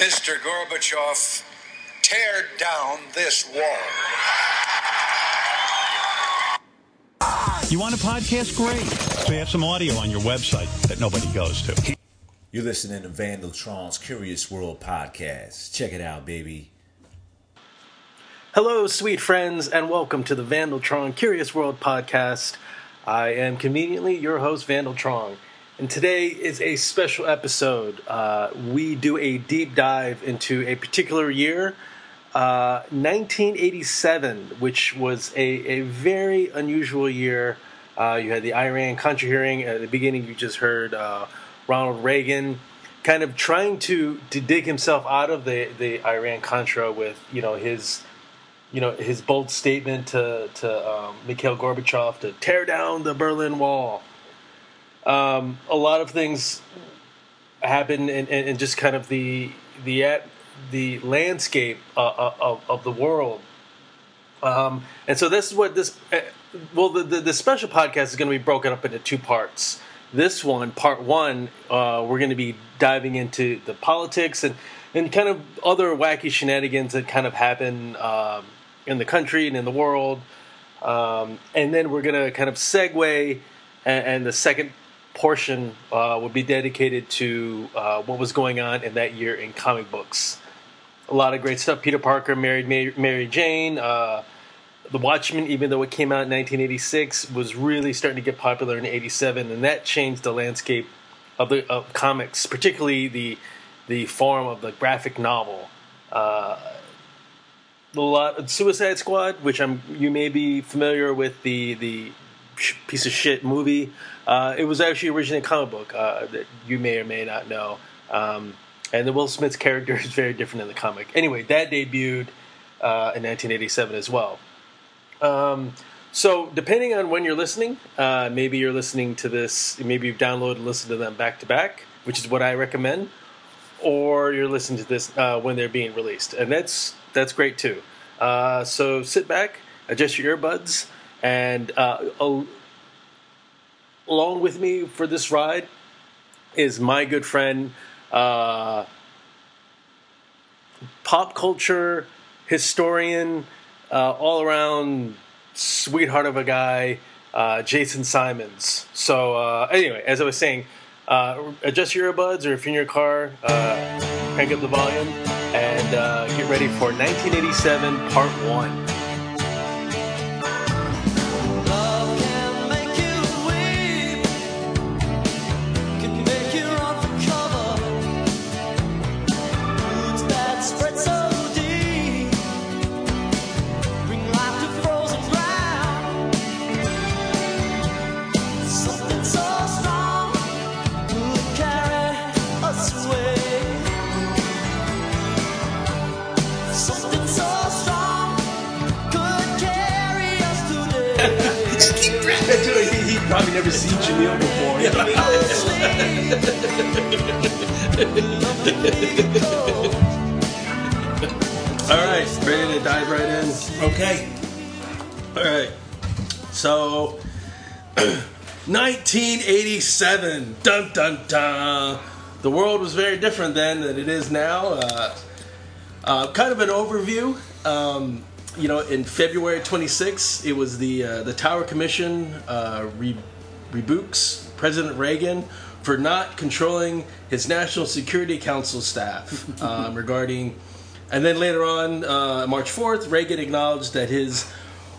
Mr. Gorbachev, tear down this wall. You want a podcast? Great. So you have some audio on your website that nobody goes to. You're listening to Vandaltron's Curious World podcast. Check it out, baby. Hello, sweet friends, and welcome to the Vandaltron Curious World podcast. I am conveniently your host, Vandaltron, and today is a special episode. Uh, we do a deep dive into a particular year, uh, 1987, which was a, a very unusual year. Uh, you had the Iran Contra hearing at the beginning. You just heard uh, Ronald Reagan kind of trying to, to dig himself out of the, the Iran Contra with you know his you know his bold statement to to um, Mikhail Gorbachev to tear down the Berlin Wall. Um, a lot of things happen and, and, and, just kind of the the at, the landscape uh, uh, of, of the world. Um, and so this is what this uh, well the, the, the special podcast is going to be broken up into two parts. This one, part one, uh, we're going to be diving into the politics and and kind of other wacky shenanigans that kind of happen. Um, in the country and in the world. Um, and then we're going to kind of segue, and, and the second portion uh, will be dedicated to uh, what was going on in that year in comic books. A lot of great stuff. Peter Parker married Mary, Mary Jane. Uh, the Watchmen, even though it came out in 1986, was really starting to get popular in '87, and that changed the landscape of the of comics, particularly the the form of the graphic novel. Uh, the lot Suicide Squad, which I'm you may be familiar with the the piece of shit movie. Uh, it was actually originally a comic book uh, that you may or may not know. Um, and the Will Smith's character is very different in the comic. Anyway, that debuted uh, in 1987 as well. Um, so, depending on when you're listening, uh, maybe you're listening to this, maybe you've downloaded and listened to them back to back, which is what I recommend, or you're listening to this uh, when they're being released, and that's that's great too. Uh, so sit back, adjust your earbuds, and uh, along with me for this ride is my good friend, uh, pop culture historian, uh, all around sweetheart of a guy, uh, Jason Simons. So uh, anyway, as I was saying, adjust your earbuds, or if you're in your car, crank up the volume and uh, get ready for 1987 Part 1. Right, ready to dive right in? Okay. All right. So, 1987. Dun dun dun. The world was very different then than it is now. Uh, uh, kind of an overview. Um, you know, in February 26, it was the uh, the Tower Commission uh, re- rebukes President Reagan for not controlling his National Security Council staff um, regarding. And then later on, uh, March 4th, Reagan acknowledged that his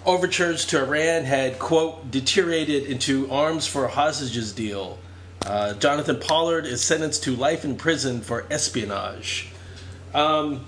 overtures to Iran had, quote, deteriorated into arms for hostages deal. Uh, Jonathan Pollard is sentenced to life in prison for espionage. Um,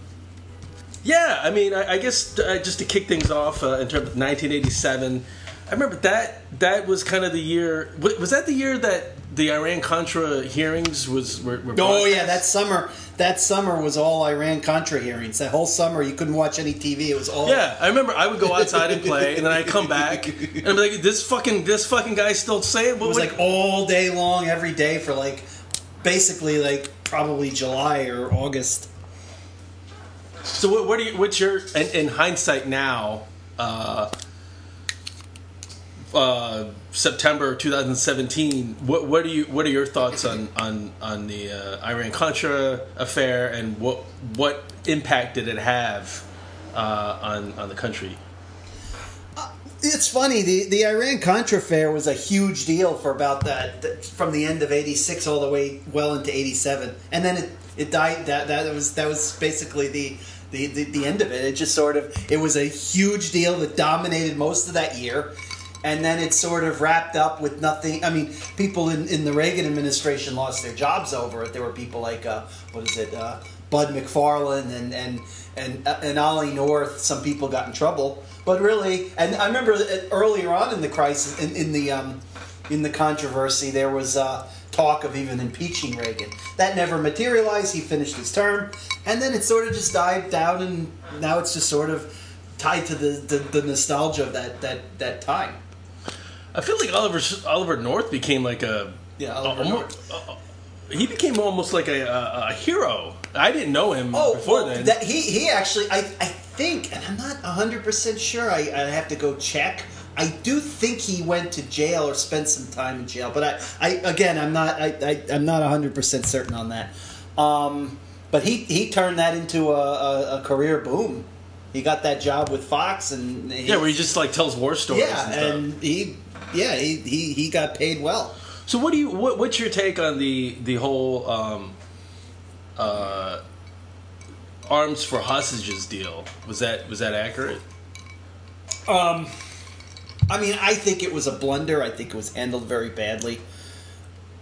yeah, I mean, I, I guess uh, just to kick things off uh, in terms of 1987, I remember that that was kind of the year. Was that the year that the Iran Contra hearings was? Were, were oh yeah, that summer. That summer was all Iran Contra hearings. That whole summer, you couldn't watch any TV. It was all. Yeah, I remember. I would go outside and play, and then I'd come back, and I'm like, "This fucking this fucking guy still saying." What, it was what? like all day long, every day for like, basically like probably July or August. So what, what are you? What's your in, in hindsight now? Uh, uh, September 2017. What what are you what are your thoughts on on on the uh, Iran Contra affair and what what impact did it have uh, on on the country? It's funny. The the Iran Contra affair was a huge deal for about that, that from the end of '86 all the way well into '87, and then it, it died. That that was that was basically the, the the the end of it. It just sort of it was a huge deal that dominated most of that year, and then it sort of wrapped up with nothing. I mean, people in, in the Reagan administration lost their jobs over it. There were people like uh, what is it, uh, Bud McFarlane and and and and Ollie North. Some people got in trouble, but really, and I remember earlier on in the crisis, in, in the um, in the controversy, there was uh, talk of even impeaching Reagan. That never materialized. He finished his term, and then it sort of just died down, and now it's just sort of tied to the, the, the nostalgia of that that that time. I feel like Oliver Oliver North became like a Yeah, Oliver a- North. uh, he became almost like a, a, a hero. I didn't know him Oh, before well, then. that, he he actually, I I think, and I'm not hundred percent sure. I I have to go check. I do think he went to jail or spent some time in jail, but I, I again, I'm not, I, I I'm not hundred percent certain on that. Um, but he he turned that into a, a, a career boom. He got that job with Fox, and he, yeah, where he just like tells war stories. yeah, and, stuff. and he yeah he, he he got paid well. So what do you what, what's your take on the the whole um, uh, arms for hostages deal? Was that was that accurate? Um, I mean, I think it was a blunder. I think it was handled very badly.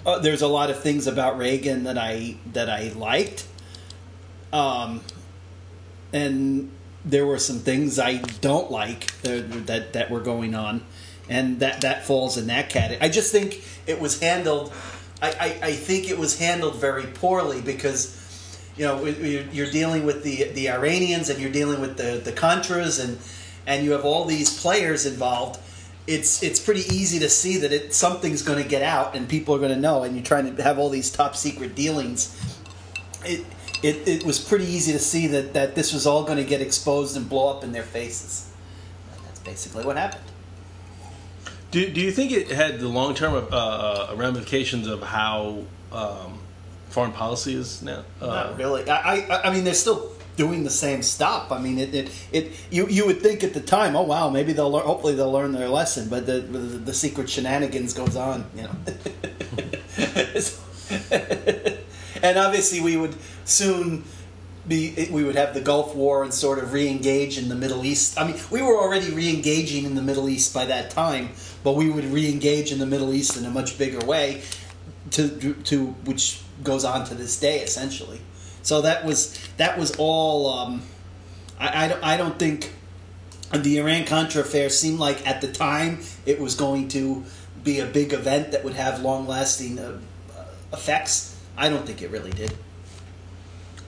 Uh, there's a lot of things about Reagan that I that I liked, um, and there were some things I don't like uh, that that were going on, and that that falls in that category. I just think it was handled. I, I, I think it was handled very poorly because you know you're dealing with the the Iranians and you're dealing with the the Contras and and you have all these players involved. It's it's pretty easy to see that it something's going to get out and people are going to know. And you're trying to have all these top secret dealings. It it, it was pretty easy to see that, that this was all going to get exposed and blow up in their faces. That's basically what happened. Do do you think it had the long term uh, ramifications of how um, foreign policy is now? Uh, Not really. I, I I mean, they're still doing the same stuff. I mean, it, it, it you you would think at the time, oh wow, maybe they'll learn. Hopefully, they'll learn their lesson. But the the, the secret shenanigans goes on, you know. and obviously, we would soon be we would have the Gulf War and sort of re-engage in the Middle East. I mean, we were already re-engaging in the Middle East by that time, but we would re-engage in the Middle East in a much bigger way, to to which goes on to this day essentially. So that was that was all. Um, I, I don't I don't think the Iran Contra affair seemed like at the time it was going to be a big event that would have long lasting uh, effects. I don't think it really did.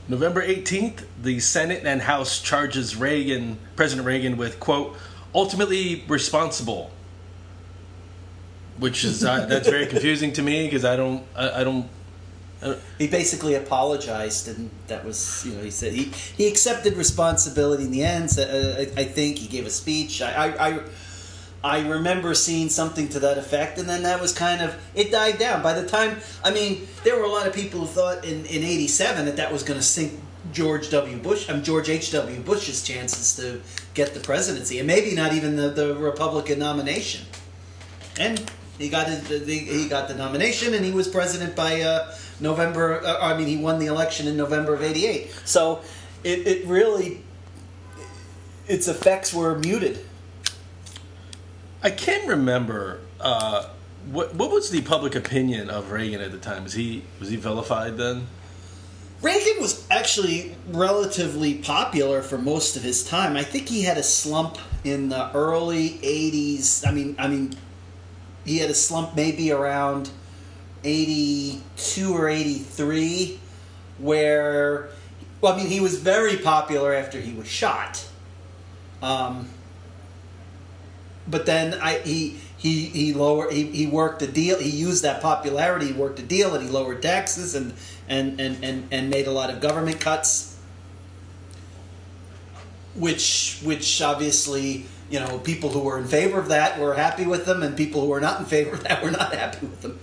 November 18th, the Senate and House charges Reagan, President Reagan, with quote ultimately responsible, which is uh, that's very confusing to me because I don't I, I don't He basically apologized, and that was you know he said he he accepted responsibility in the end. So, uh, I, I think he gave a speech. I, I I I remember seeing something to that effect, and then that was kind of it died down. By the time I mean, there were a lot of people who thought in in '87 that that was going to sink George W. Bush, um, George H. W. Bush's chances to get the presidency, and maybe not even the, the Republican nomination. And he got his, the, he got the nomination, and he was president by uh, November. Uh, I mean, he won the election in November of '88. So it, it really its effects were muted. I can't remember uh, what what was the public opinion of Reagan at the time. Was he was he vilified then? Reagan was actually relatively popular for most of his time. I think he had a slump in the early '80s. I mean, I mean, he had a slump maybe around '82 or '83, where, well, I mean, he was very popular after he was shot. Um, but then I he he he lower he, he worked a deal. He used that popularity. He worked a deal, and he lowered taxes and and and and, and made a lot of government cuts. which which obviously you know people who were in favor of that were happy with them, and people who were not in favor of that were not happy with them.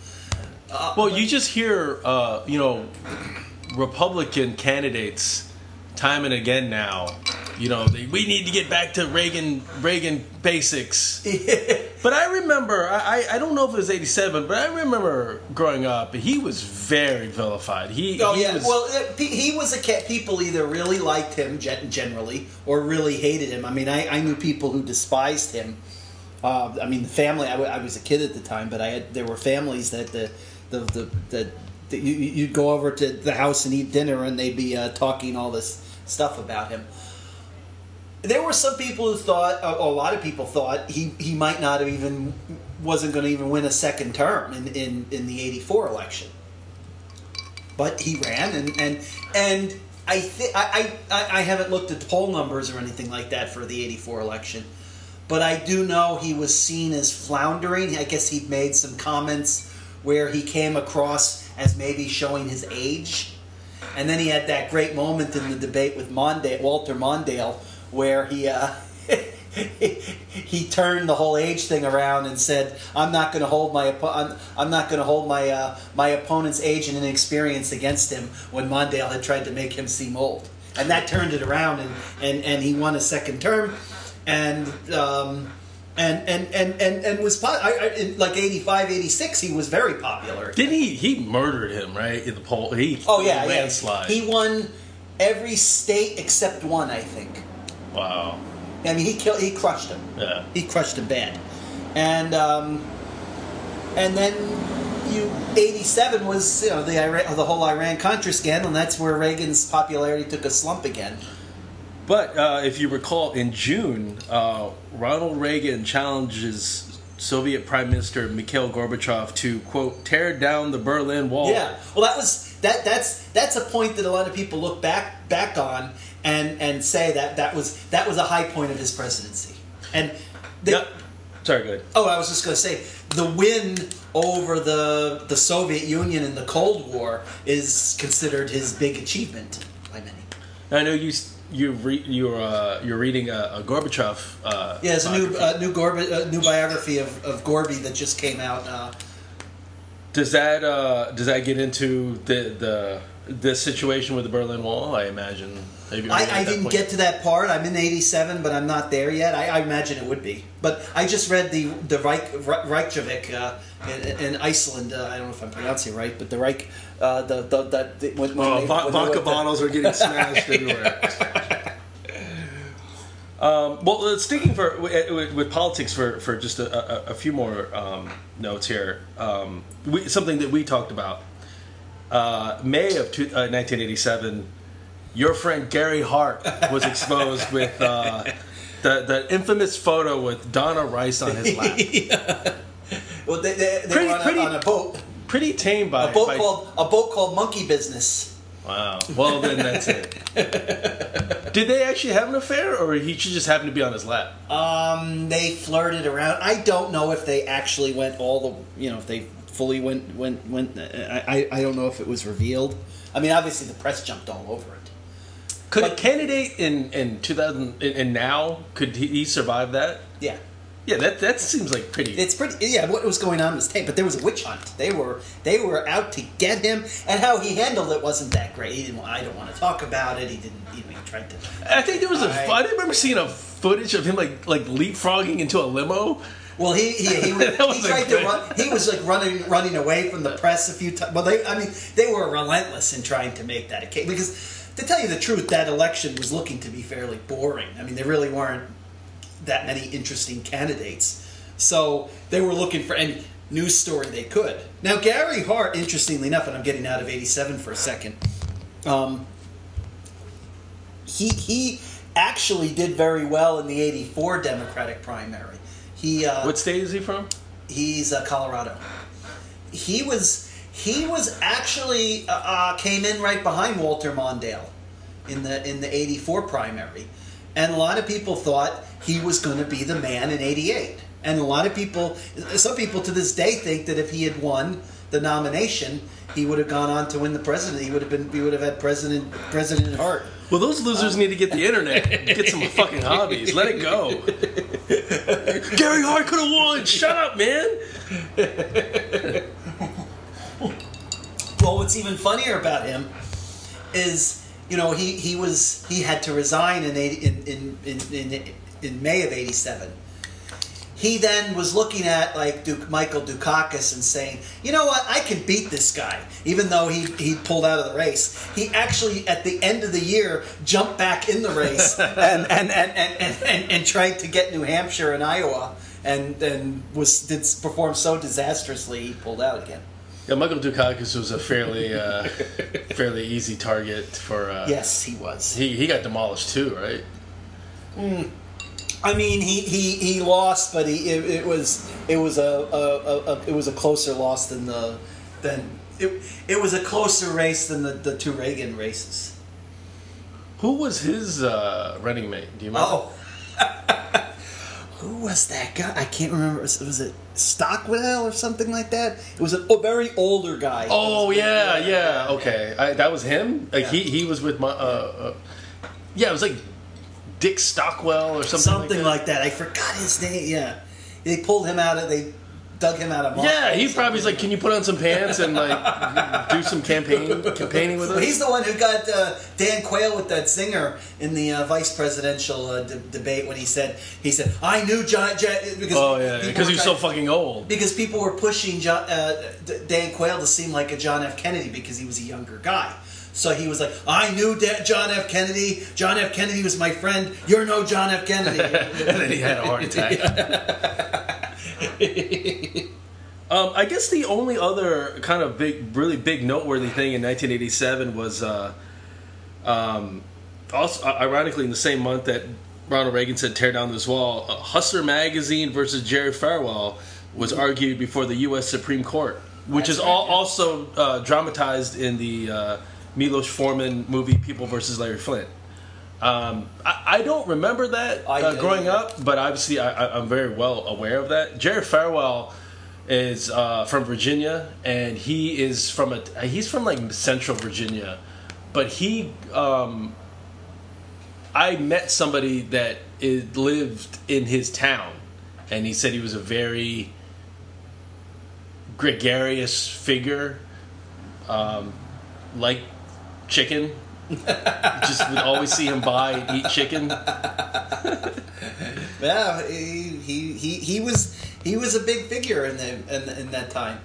Well, you just hear, uh, you know, Republican candidates time and again now. You know, they, we need to get back to Reagan Reagan basics. but I remember, I, I don't know if it was '87, but I remember growing up, he was very vilified. He, Oh he yeah, was, well, he was a cat. People either really liked him generally or really hated him. I mean, I, I knew people who despised him. Uh, I mean, the family. I, w- I was a kid at the time, but I had there were families that the the the, the, the you, you'd go over to the house and eat dinner, and they'd be uh, talking all this stuff about him. There were some people who thought, a lot of people thought he, he might not have even wasn't going to even win a second term in, in, in the '84 election but he ran and and and I think I, I I haven't looked at the poll numbers or anything like that for the '84 election, but I do know he was seen as floundering. I guess he'd made some comments where he came across as maybe showing his age, and then he had that great moment in the debate with Mondale, Walter Mondale, where he. Uh, he turned the whole age thing around and said, "I'm not going to hold my I'm, I'm not going to hold my uh, my opponent's age and inexperience against him." When Mondale had tried to make him seem old, and that turned it around, and and, and he won a second term, and. Um, and, and, and, and, and was po- I, I, in like 85, 86, he was very popular. didn't he? He murdered him right in the poll. He Oh yeah, landslide. yeah. He won every state except one, I think. wow. I mean, he killed, he crushed him. Yeah. He crushed him bad, and um, and then you eighty seven was you know the Iran, the whole Iran Contra scandal, and that's where Reagan's popularity took a slump again. But uh, if you recall, in June, uh, Ronald Reagan challenges Soviet Prime Minister Mikhail Gorbachev to quote tear down the Berlin Wall. Yeah, well, that was that. That's that's a point that a lot of people look back back on and and say that that was that was a high point of his presidency. And the, Yep. Sorry, good. oh, I was just going to say the win over the the Soviet Union in the Cold War is considered his big achievement by many. I know you you re, you're uh, you're reading a, a Gorbachev. Uh, Yeah, there's a new biography. uh, new Gorba, uh, new biography of, of Gorby that just came out. Uh, Does that uh, does that get into the the the situation with the Berlin Wall? I imagine. Have you- are you at I, I didn't point? get to that part. I'm in '87, but I'm not there yet. I, I imagine it would be. But I just read the the Reich, Reykjavik uh, in, in Iceland. Uh, I don't know if I'm pronouncing it right, but the Reich, uh, the the, the, the when, when Oh, they- vo- when they vodka went to- bottles are getting smashed everywhere. Um, well, uh, sticking for with, with, with politics for, for just a, a, a few more um, notes here. Um, we, something that we talked about uh, May of two, uh, 1987. Your friend Gary Hart was exposed with uh, the the infamous photo with Donna Rice on his lap. Well, they, they, they Pretty- were on, pretty- a, on a boat. Pretty tame by A boat by- called a boat called Monkey Business. Wow. Well, then that's it. Did they actually have an affair, or he should just happen to be on his lap? Um, they flirted around. I don't know if they actually went all the, you know, if they fully went went went. I I, I don't know if it was revealed. I mean, obviously the press jumped all over it. Could a candidate in in 2000 and- and now could he, he survive that? Yeah, Yeah, that that seems like pretty. it's pretty. Yeah, what was going on was tape, but there was a witch hunt. They were they were out to get him, and how he handled it wasn't that great. He didn't. I don't want to talk about it. He didn't. You know, he tried to. I think there was a. I- I remember seeing a footage of him like like leapfrogging into a limo. Well, he he, he, he tried to run. He was like running running away from the press a few times. Well, they I mean they were relentless in trying to make that a case because to tell you the truth, that election was looking to be fairly boring. I mean, they really weren't that many interesting candidates, so they were looking for any news story they could. Now, Gary Hart, interestingly enough, and I'm getting out of '87 for a second. Um, he he actually did very well in the '84 Democratic primary. He uh, What state is he from? He's uh, Colorado. He was he was actually uh, uh, came in right behind Walter Mondale in the in the '84 primary, and a lot of people thought he was going to be the man in '88. And a lot of people, some people to this day think that if he had won the nomination, he would have gone on to win the president. He would have been he would have had President President Hart. Well, those losers need to get the internet, get some fucking hobbies. Let it go. Gary Hart could have won. Shut up, man. Well, what's even funnier about him is, you know, he, he was he had to resign in 80, in, in, in, in May of '87. He then was looking at like Duke, Michael Dukakis and saying, "You know what? I can beat this guy." Even though he he pulled out of the race, he actually at the end of the year jumped back in the race and and, and, and, and, and, and tried to get New Hampshire and Iowa, and and was did perform so disastrously he pulled out again. Yeah, Michael Dukakis was a fairly uh, fairly easy target for. Uh, Yes, he was. He he got demolished too, right? I mean, he, he, he lost, but he it, it was it was a, a, a, a it was a closer loss than the than it, it was a closer race than the, the two Reagan races. Who was his uh, running mate? Do you remember? Oh, who was that guy? I can't remember. Was, was it Stockwell or something like that? It was a, a very older guy. Oh yeah, yeah. Okay, I, that was him. Like he he was with my. Uh, uh, yeah, it was like Dick Stockwell or something. something like like that. I forgot his name. Yeah, they pulled him out of they dug him out of. that. Yeah, mothballs he probably was like, "Can you put on some pants and like do some campaign campaigning with Well, us?" he's the one who got uh, Dan Quayle with that singer in the uh, vice presidential uh, de- debate when he said he said I knew John John because oh yeah, because were he's so fucking old. because people were pushing John, uh, D- Dan Quayle to seem like a John F Kennedy because he was a younger guy. So he was like, I knew John F. Kennedy. John F. Kennedy was my friend. You're no John F. Kennedy. and then he had a heart attack. um, I guess the only other kind of big, really big, noteworthy thing in 1987 was, uh, um, also ironically, in the same month that Ronald Reagan said "tear down this wall," uh, Hustler magazine versus Jerry Falwell was argued before the U.S. Supreme Court, which That's is right, all, yeah. also uh, dramatized in the uh, Milos Forman movie "People versus Larry Flynt." Um, I, I don't remember that uh, growing up, but obviously I, I, I'm very well aware of that. Jerry Falwell is uh, from Virginia, and he is from a he's from like Central Virginia, but he um, I met somebody that is, lived in his town, and he said he was a very gregarious figure, um, like chicken. Just would always see him buy and eat chicken. yeah, he, he, he, he was he was a big figure in the in, in that time.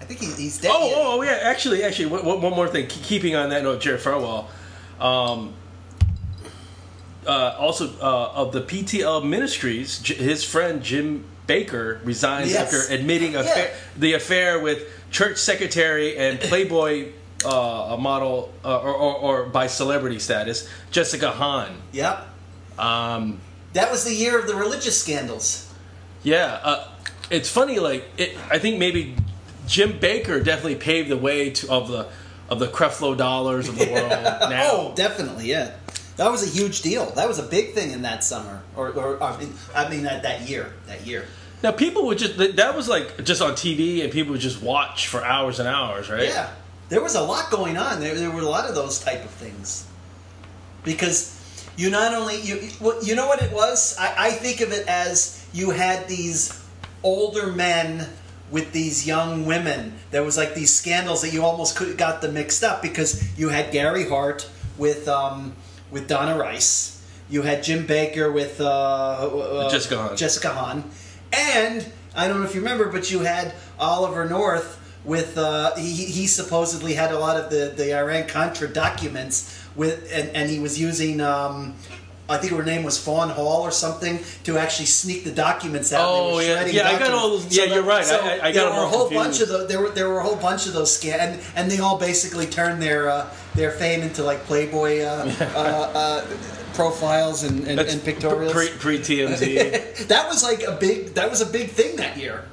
I think he, he's dead. Oh, yet. oh, oh, yeah. Actually, actually, one, one more thing. Keeping on that note, Jerry Falwell, um, uh, also uh, of the PTL Ministries, J- his friend Jim Bakker resigned Yes. after admitting Yeah. the affair with church secretary and Playboy uh, a model, uh, or, or, or by celebrity status, Jessica Hahn. Yep. Um, That was the year of the religious scandals. Yeah, uh, it's funny. Like, it, I think maybe Jim Bakker definitely paved the way to of the of the Creflo dollars of the world. Now, Oh, definitely, yeah. That was a huge deal. That was a big thing in that summer, or, or I mean, I mean that that year, that year. now people would just that that was like just on TV, and people would just watch for hours and hours, right? Yeah, there was a lot going on. There, there were a lot of those type of things because you not only you well, you know what it was. I, I think of it as you had these older men with these young women. There was like these scandals that you almost could got them mixed up because you had Gary Hart with um, with Donna Rice. You had Jim Bakker with uh, uh, Jessica Hahn. Jessica Hahn, and I don't know if you remember, but you had Oliver North with uh, he, he supposedly had a lot of the, the Iran Contra documents with and, and he was using um, I think her name was Fawn Hall or something to actually sneak the documents out. Oh, yeah. Yeah, I got all those- yeah, you're right. I- I- I got there were a whole confused. bunch of those. There were there were a whole bunch of those scam and and they all basically turned their uh, their fame into like Playboy uh, uh, uh, profiles and, and, and pictorials. pre pre TMZ. that was like a big that was a big thing that year.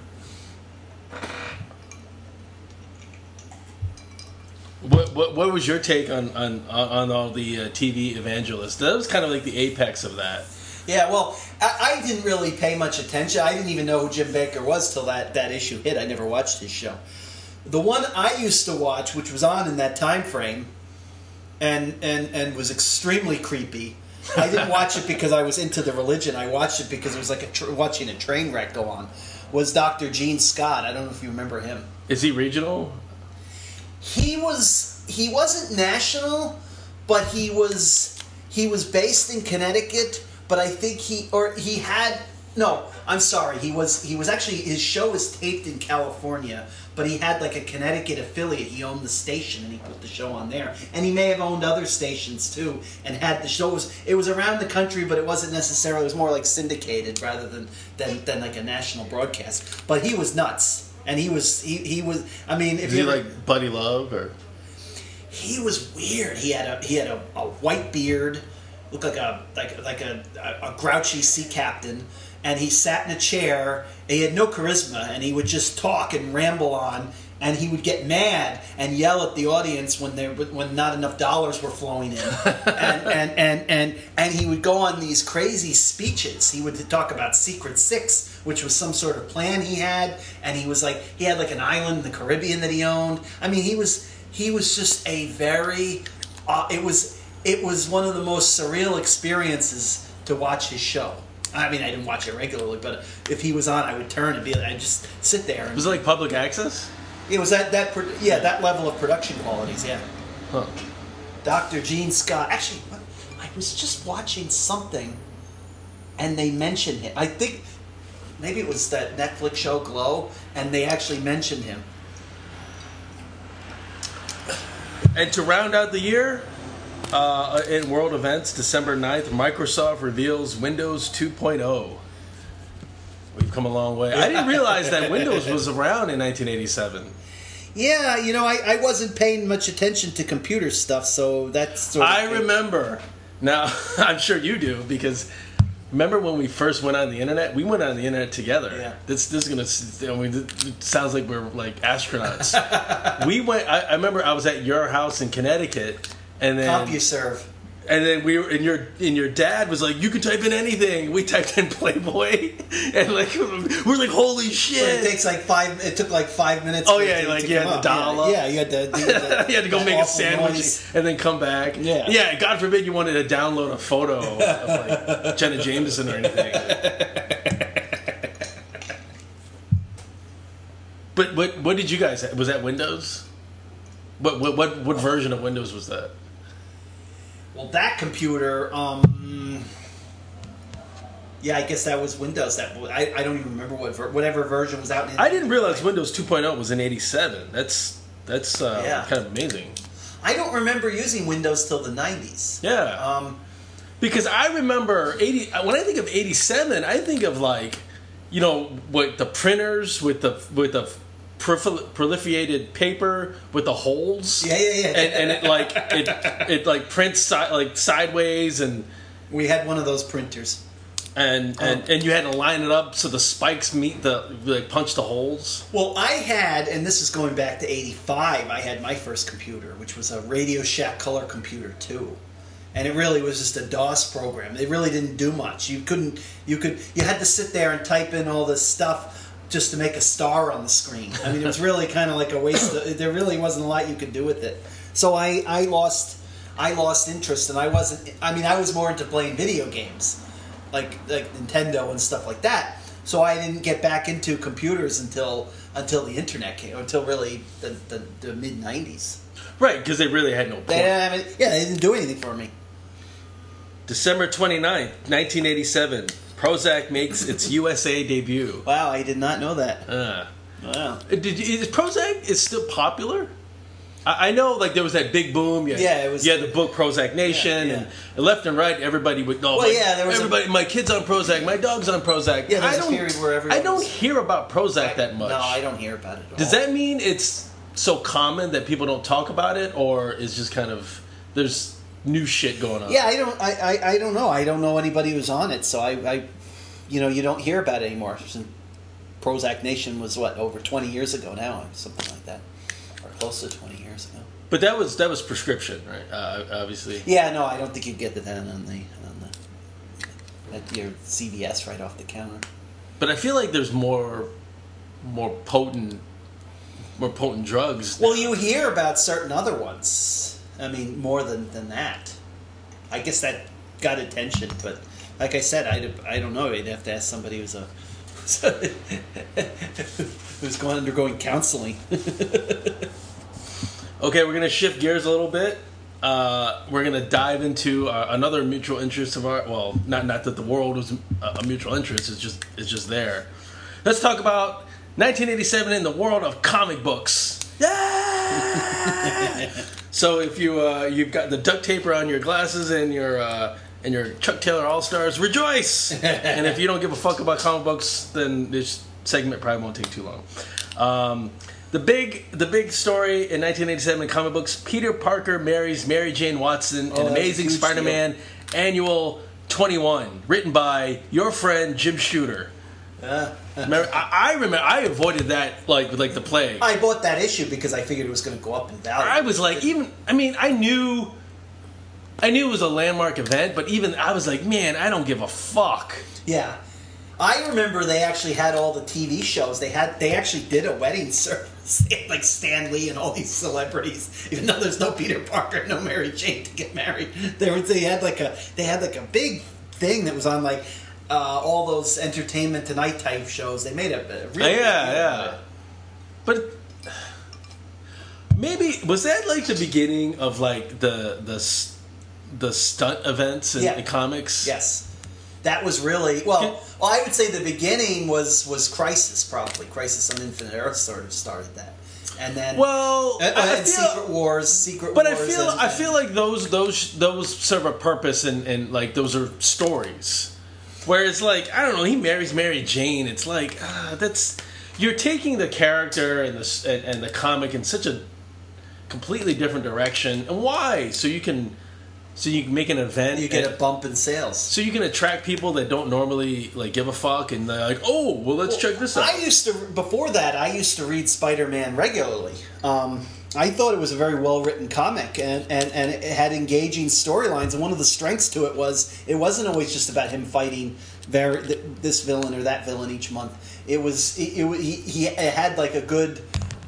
What, what what was your take on on on all the uh, TV evangelists? That was kind of like the apex of that. Yeah, well, I, I didn't really pay much attention. I didn't even know who Jim Bakker was till that, that issue hit. I never watched his show. The one I used to watch, which was on in that time frame, and and and was extremely creepy. I didn't watch it because I was into the religion. I watched it because it was like a tr- watching a train wreck go on. Was Dr. Gene Scott? I don't know if you remember him. Is he regional? He was he wasn't national, but he was he was based in Connecticut. But I think he or he had no. I'm sorry. He was he was actually his show was taped in California, but he had like a Connecticut affiliate. He owned the station and he put the show on there. And he may have owned other stations too and had the show it was it was around the country, but it wasn't necessarily. It was more like syndicated rather than than, than like a national broadcast. But he was nuts. And he was he, he was I mean if Is he you like Buddy Love or? he was weird. He had a he had a, a white beard, looked like a like like a, a, a grouchy sea captain, and he sat in a chair. And he had no charisma, and he would just talk and ramble on. And he would get mad and yell at the audience when there when not enough dollars were flowing in, and, and and and and he would go on these crazy speeches. He would talk about Secret Six, which was some sort of plan he had, and he was like he had like an island in the Caribbean that he owned. I mean, he was he was just a very uh, it was it was one of the most surreal experiences to watch his show i mean i didn't watch it regularly but if he was on i would turn and be i'd just sit there and Was it like public access? It was that that yeah that level of production qualities yeah Huh. dr gene scott actually i was just watching something and they mentioned him i think maybe it was that netflix show glow and they actually mentioned him And to round out the year, uh, in world events, December 9th, Microsoft reveals Windows 2.0. We've come a long way. I didn't realize that Windows was around in 1987. Yeah, you know, I, I wasn't paying much attention to computer stuff, so that's sort of I remember. Now, I'm sure you do because remember when we first went on the internet? We went on the internet together. Yeah. This this is gonna. I mean, it sounds like we're like astronauts. we went. I, I remember I was at your house in Connecticut, and then CompuServe. And then we were and your and your dad was like, you can type in anything. We typed in Playboy, and like we're like, holy But shit! it takes like five. It took like five minutes. Oh, yeah, like you had to dial yeah, up. Yeah, you had to. You had to, you had to go make a sandwich noise. and then come back. Yeah. Yeah. God forbid you wanted to download a photo of like Jenna Jameson or anything. But what what did you guys have? Was that Windows? What what what, what version of Windows was that? Well, that computer. Um, yeah, I guess that was Windows. That I, I don't even remember what ver- whatever version was out. In I didn't realize Windows 2.0 was in 87. That's that's uh, Yeah. kind of amazing. I don't remember using Windows till the nineties. Yeah. Um, Because I remember eighty. When I think of eighty seven, I think of like, you know, what the printers with the with the prolif- proliferated paper with the holes. Yeah, yeah, yeah. And, and it like it it like prints si- like sideways and we had one of those printers. and and um, and you had to line it up so the spikes meet the like punch the holes. Well, I had, and this is going back to '85. I had my first computer, which was a Radio Shack color computer too, and it really was just a DOS program. It really didn't do much. You couldn't, you could, you had to sit there and type in all this stuff just to make a star on the screen. I mean, it was really kind of like a waste. Of, there really wasn't a lot you could do with it. So I, I lost, I lost interest, and I wasn't. I mean, I was more into playing video games, like like Nintendo and stuff like that. So I didn't get back into computers until until the internet came, until really the, the, the mid '90s. Right, because they really had no They point. have yeah, they didn't do anything for me. December 29th, 1987, Prozac makes its USA debut. Wow, I did not know that. Uh, Wow. did you, is Prozac is still popular? I, I know, like there was that big boom. Had, Yeah, it was- had the book Prozac Nation, Yeah, yeah. and left and right, everybody would know. Well, my, yeah, there was a- everybody. my kid's on Prozac. My dog's on Prozac. Yeah, was don't. period where everyone I don't hear about Prozac that much. No, I don't hear about it. Does all. that mean it's so common that people don't talk about it, or is just kind of there's new shit going on? Yeah, I don't. I, I, I don't know. I don't know anybody who's on it. So I, I, you know, you don't hear about it anymore. Prozac Nation was what over twenty years ago now, something like that, or close to twenty years ago. But that was that was prescription, right? Uh, obviously. Yeah, no, I don't think you get that on the on the at your CVS right off the counter. But I feel like there's more more potent more potent drugs. Well, you hear about certain other ones. I mean, more than than that. I guess that got attention, but like I said, I, I don't know. I'd have to ask somebody who's a who's going undergoing counseling. Okay, we're gonna shift gears a little bit. Uh, we're gonna dive into uh, another mutual interest of our. Well, not not that the world was a, a mutual interest. It's just it's just there. Let's talk about 1987 in the world of comic books. Yeah. so if you uh, you've got the duct tape around your glasses and your uh, and your Chuck Taylor All Stars, rejoice! and if you don't give a fuck about comic books, then this segment probably won't take too long. Um, the big the big story in 1987 in comic books: Peter Parker marries Mary Jane Watson, Oh, an Amazing Spider-Man Annual 21, written by your friend Jim Shooter. Uh, uh. Remember, I, I remember I avoided that like with like the plague. I bought that issue because I figured it was going to go up in value. I was like, even I mean, I knew, I knew it was a landmark event, but even I was like, man, I don't give a fuck. Yeah. I remember they actually had all the TV shows. They had they actually did a wedding service. Like Stan Lee and all these celebrities. Even though there's no Peter Parker, no Mary Jane to get married, they were they had like a they had like a big thing that was on like uh, all those Entertainment Tonight type shows. They made a, a really yeah, yeah. But maybe was that like the beginning of like the the the stunt events in, Yeah. in comics? Yes. That was really well. Well, I would say the beginning was was Crisis, probably Crisis on Infinite Earth sort of started that, and then Well, and, I- feel- Secret Wars, Secret But I feel and- I feel like those those those serve a purpose and, and like those are stories. Whereas like I don't know, he marries Mary Jane. It's like ah, that's you're taking the character and the and, and the comic in such a completely different direction. And why? So you can so you can make an event. you get and- a bump in sales. so you can attract people that don't normally like give a fuck, and they're like, "Oh, well, let's check this out." I used to before that. I used to read Spider Man regularly. Um, I thought it was a very well written comic, and, and, and it had engaging storylines. And one of the strengths to it was it wasn't always just about him fighting very this villain or that villain each month. It was it, it, he, he had like a good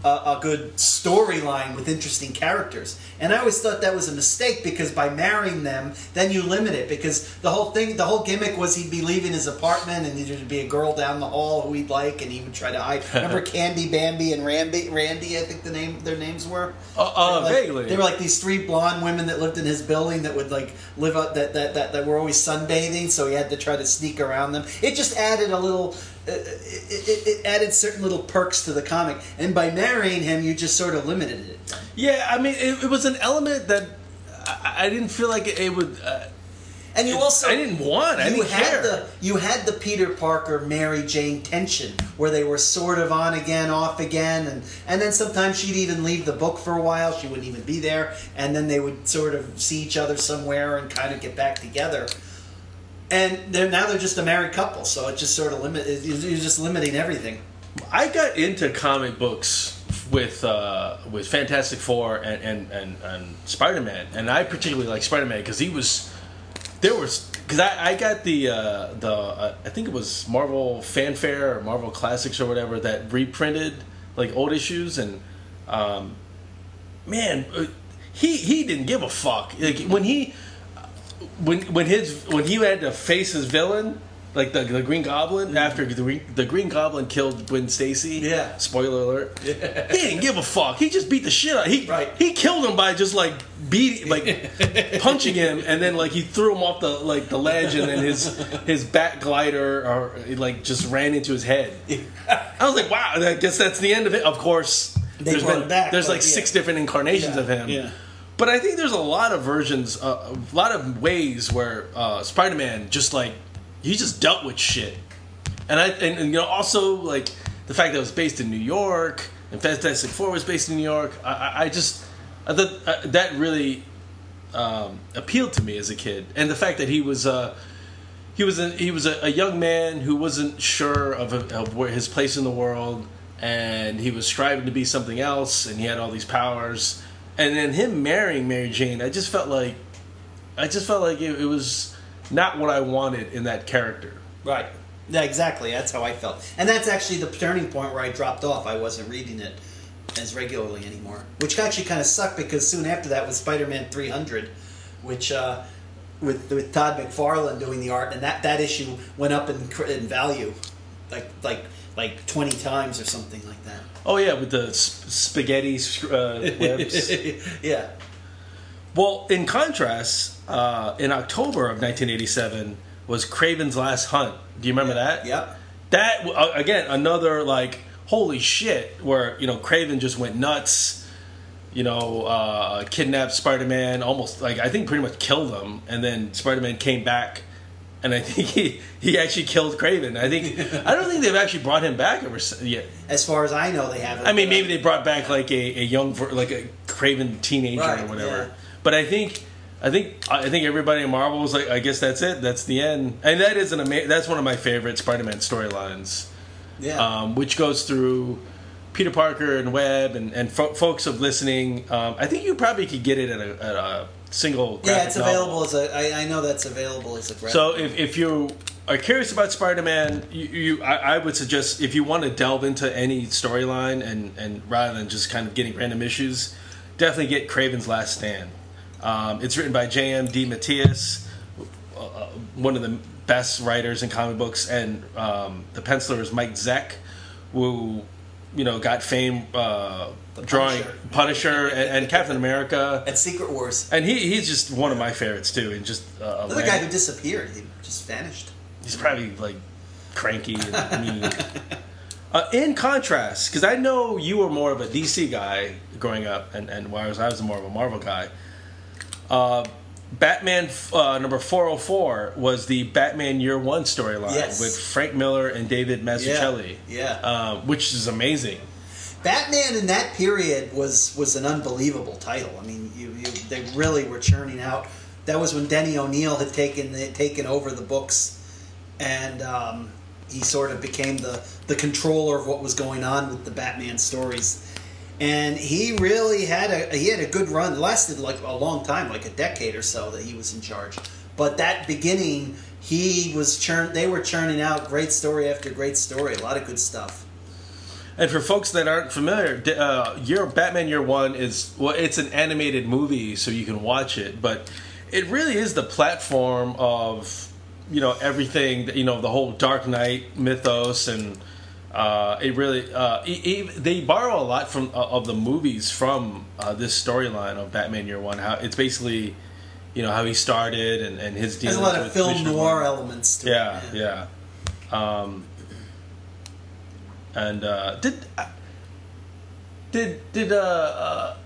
uh, a good storyline with interesting characters. And I always thought that was a mistake because by marrying them, then you limit it because the whole thing, the whole gimmick was he'd be leaving his apartment and there'd be a girl down the hall who he'd like, and he would try to hide. Remember Candy, Bambi, and Randy? Randy, I think the name their names were. Uh, uh, They were like- vaguely. They were like these three blonde women that lived in his building that would like live up that that, that that were always sunbathing, so he had to try to sneak around them. It just added a little. Uh, it, it, it added certain little perks to the comic, and by marrying him, you just sort of limited it. yeah, I mean, it, it was an element that I, I didn't feel like it, it would. Uh, And you also I didn't want. I you didn't had care. the you had the Peter Parker Mary Jane tension where they were sort of on again, off again, and and then sometimes she'd even leave the book for a while. She wouldn't even be there, and then they would sort of see each other somewhere and kind of get back together. And they're now they're just a married couple, so it just sort of limit. You're just limiting everything. I got into comic books with uh, with Fantastic Four and and and, and Spider Man, and I particularly like Spider Man because he was there was because I, I got the uh, the uh, I think it was Marvel Fanfare or Marvel Classics or whatever that reprinted like old issues and um, man uh, he he didn't give a fuck like when he when when his when he had to face his villain like the, the Green Goblin mm-hmm. after the Green, the Green Goblin killed Gwen Stacy. Yeah. Spoiler alert. He didn't give a fuck. He just beat the shit out. He Right. he killed him by just like beating like punching him and then like he threw him off the like the ledge and then his his bat glider or like just ran into his head. I was like, wow. I guess that's the end of it. Of course, They there's been back, there's like yeah. six different incarnations Yeah, of him. yeah. But I think there's a lot of versions, uh, a lot of ways where uh, Spider-Man just like he just dealt with shit, and I and, and you know also like the fact that it was based in New York and Fantastic Four was based in New York. I, I, just I thought uh, that really um, appealed to me as a kid, and the fact that he was. Uh, he was a, he was a, a young man who wasn't sure of, of where his place in the world, and he was striving to be something else, and he had all these powers. And then him marrying Mary Jane, I just felt like, I just felt like it, it was not what I wanted in that character. Right. Yeah, exactly. That's how I felt, and that's actually the turning point where I dropped off. I wasn't reading it as regularly anymore, which actually kind of sucked because soon after that was Spider-Man 300, which uh, with with Todd McFarlane doing the art, and that that issue went up in in value, like like like 20 times or something like that. Oh yeah, with the sp- spaghetti uh, webs. yeah. well, in contrast, uh, in October of 1987 was Kraven's Last Hunt. Do you remember that? Yeah. That uh, again, another like holy shit, where you know Craven just went nuts. You know, uh, kidnapped Spider-Man, almost like I think pretty much killed him, and then Spider-Man came back, and I think he he actually killed Kraven. I think I don't think they've actually brought him back ever yet. As far as I know, they haven't. I mean, maybe they brought back like a, a young, like a Kraven teenager or whatever. yeah. But I think, I think, I think everybody in Marvel was like, I guess that's it. That's the end. And that is an ama- That's one of my favorite Spider-Man storylines, Yeah. um, which goes through Peter Parker and Web and and fo- folks of listening. Um, I think you probably could get it at a, at a single. yeah, it's novel. available as a. I, I know that's available as a. Graphic. So if, if you are curious about Spider-Man, you, you I, I would suggest if you want to delve into any storyline and, and rather than just kind of getting random issues, definitely get Kraven's Last Stand. Um, it's written by J.M. DeMatteis, uh, uh, one of the best writers in comic books, and um, the penciler is Mike Zeck, who you know got fame uh, drawing Punisher. Punisher and, and Captain America. and Secret Wars, And he, he's just one of my favorites too, and just uh, land- guy who disappeared. He just vanished. He's probably like cranky and mean. Uh, in contrast, because I know you were more of a DC guy growing up, and, and whereas I was more of a Marvel guy. Uh, Batman uh, number 404 was the Batman Year One storyline Yes. with Frank Miller and David Mazzucchelli, Yeah. uh, which is amazing. Batman in that period was was an unbelievable title. I mean, you, you they really were churning out. That was when Denny O'Neil had taken had taken over the books, and um, he sort of became the the controller of what was going on with the Batman stories. And he really had a he had a good run. Lasted like a long time, like a decade or so that he was in charge. But that beginning, he was churn. They were churning out great story after great story. A lot of good stuff. And for folks that aren't familiar, uh, Year Batman Year One is well, it's an animated movie, so you can watch it. But it really is the platform of you know everything. You know the whole Dark Knight mythos, and uh, it really uh, e- e- they borrow a lot from uh, of the movies from uh, this storyline of Batman Year One. How it's basically you know how he started and, and his There's a lot of film noir Gordon. elements to Yeah, it. yeah. Um, and uh, did uh, did did uh, uh,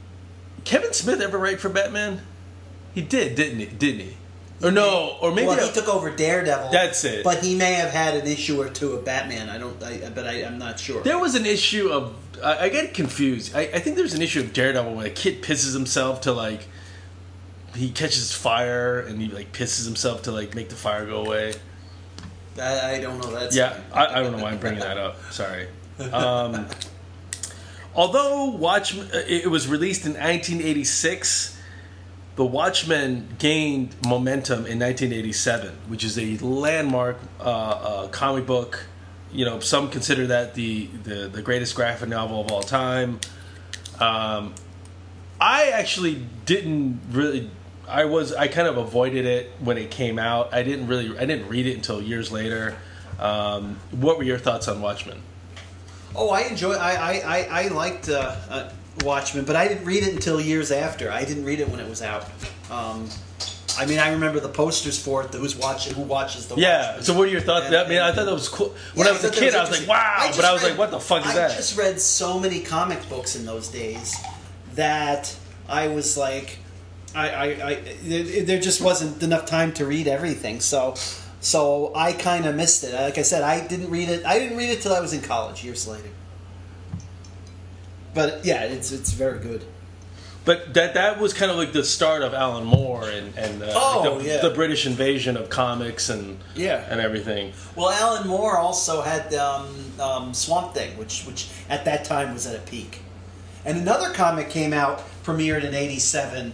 Kevin Smith ever write for Batman? He did, didn't he? Didn't he? Or no? Or maybe well, he took over Daredevil. That's it. But he may have had an issue or two of Batman. I don't. I, but I, I'm not sure. there was an issue of I, I get confused. I, I think there's an issue of Daredevil where a kid pisses himself to like he catches fire and he like pisses himself to like make the fire go away. I, I don't know. That's Yeah, I, I don't know why I'm bringing that up. Sorry. Um, although Watchmen, it it was released in 1986. The Watchmen gained momentum in 1987, which is a landmark uh, uh, comic book. You know, some consider that the, the, the greatest graphic novel of all time. Um, I actually didn't really. I was I kind of avoided it when it came out. I didn't really I didn't read it until years later. Um, what were your thoughts on Watchmen? Oh, I enjoy. I I, I, liked uh, uh, Watchmen, but I didn't read it until years after. I didn't read it when it was out. Um, I mean, I remember the posters for it. Who's watching? Who watches the? Yeah. Watchmen. So what are your thoughts? And- I mean, I thought that was cool. When Yeah, I was a kid, I was like, wow. I But I was read- like, what the fuck is I that? I just read so many comic books in those days that I was like, I, I, I there, there just wasn't enough time to read everything. So, so I kind of missed it. Like I said, I didn't read it. I didn't read it till I was in college years later. But yeah, it's it's very good. But that that was kind of like the start of Alan Moore and and uh, Oh, the, yeah. the British invasion of comics and Yeah. and everything. Well, Alan Moore also had um, um, Swamp Thing, which which at that time was at a peak. And another comic came out, premiered in '87,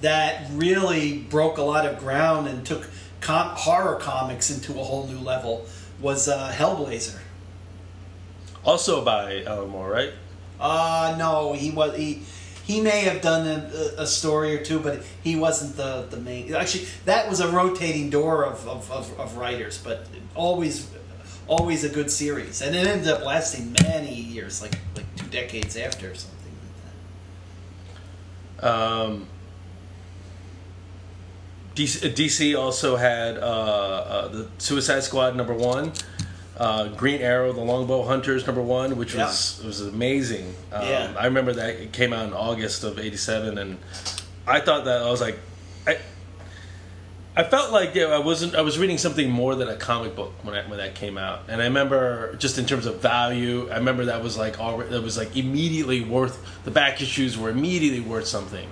that really broke a lot of ground and took com- horror comics into a whole new level. Was uh, Hellblazer? Also by Alan Moore, right? Uh no, he was he he may have done a, a story or two, but he wasn't the, the main. Actually, that was a rotating door of, of, of, of writers, but always always a good series, and it ended up lasting many years, like like two decades after something like that. Um, DC, DC also had uh, uh, the Suicide Squad number one, uh, Green Arrow, the Longbow Hunters number one, which was was amazing. Um, Yeah. I remember that it came out in August of '87, and I thought that I was like, I. I felt like yeah, I wasn't. I was reading something more than a comic book when I, when that came out, and I remember just in terms of value, I remember that was like already that was like immediately worth the back issues were immediately worth something.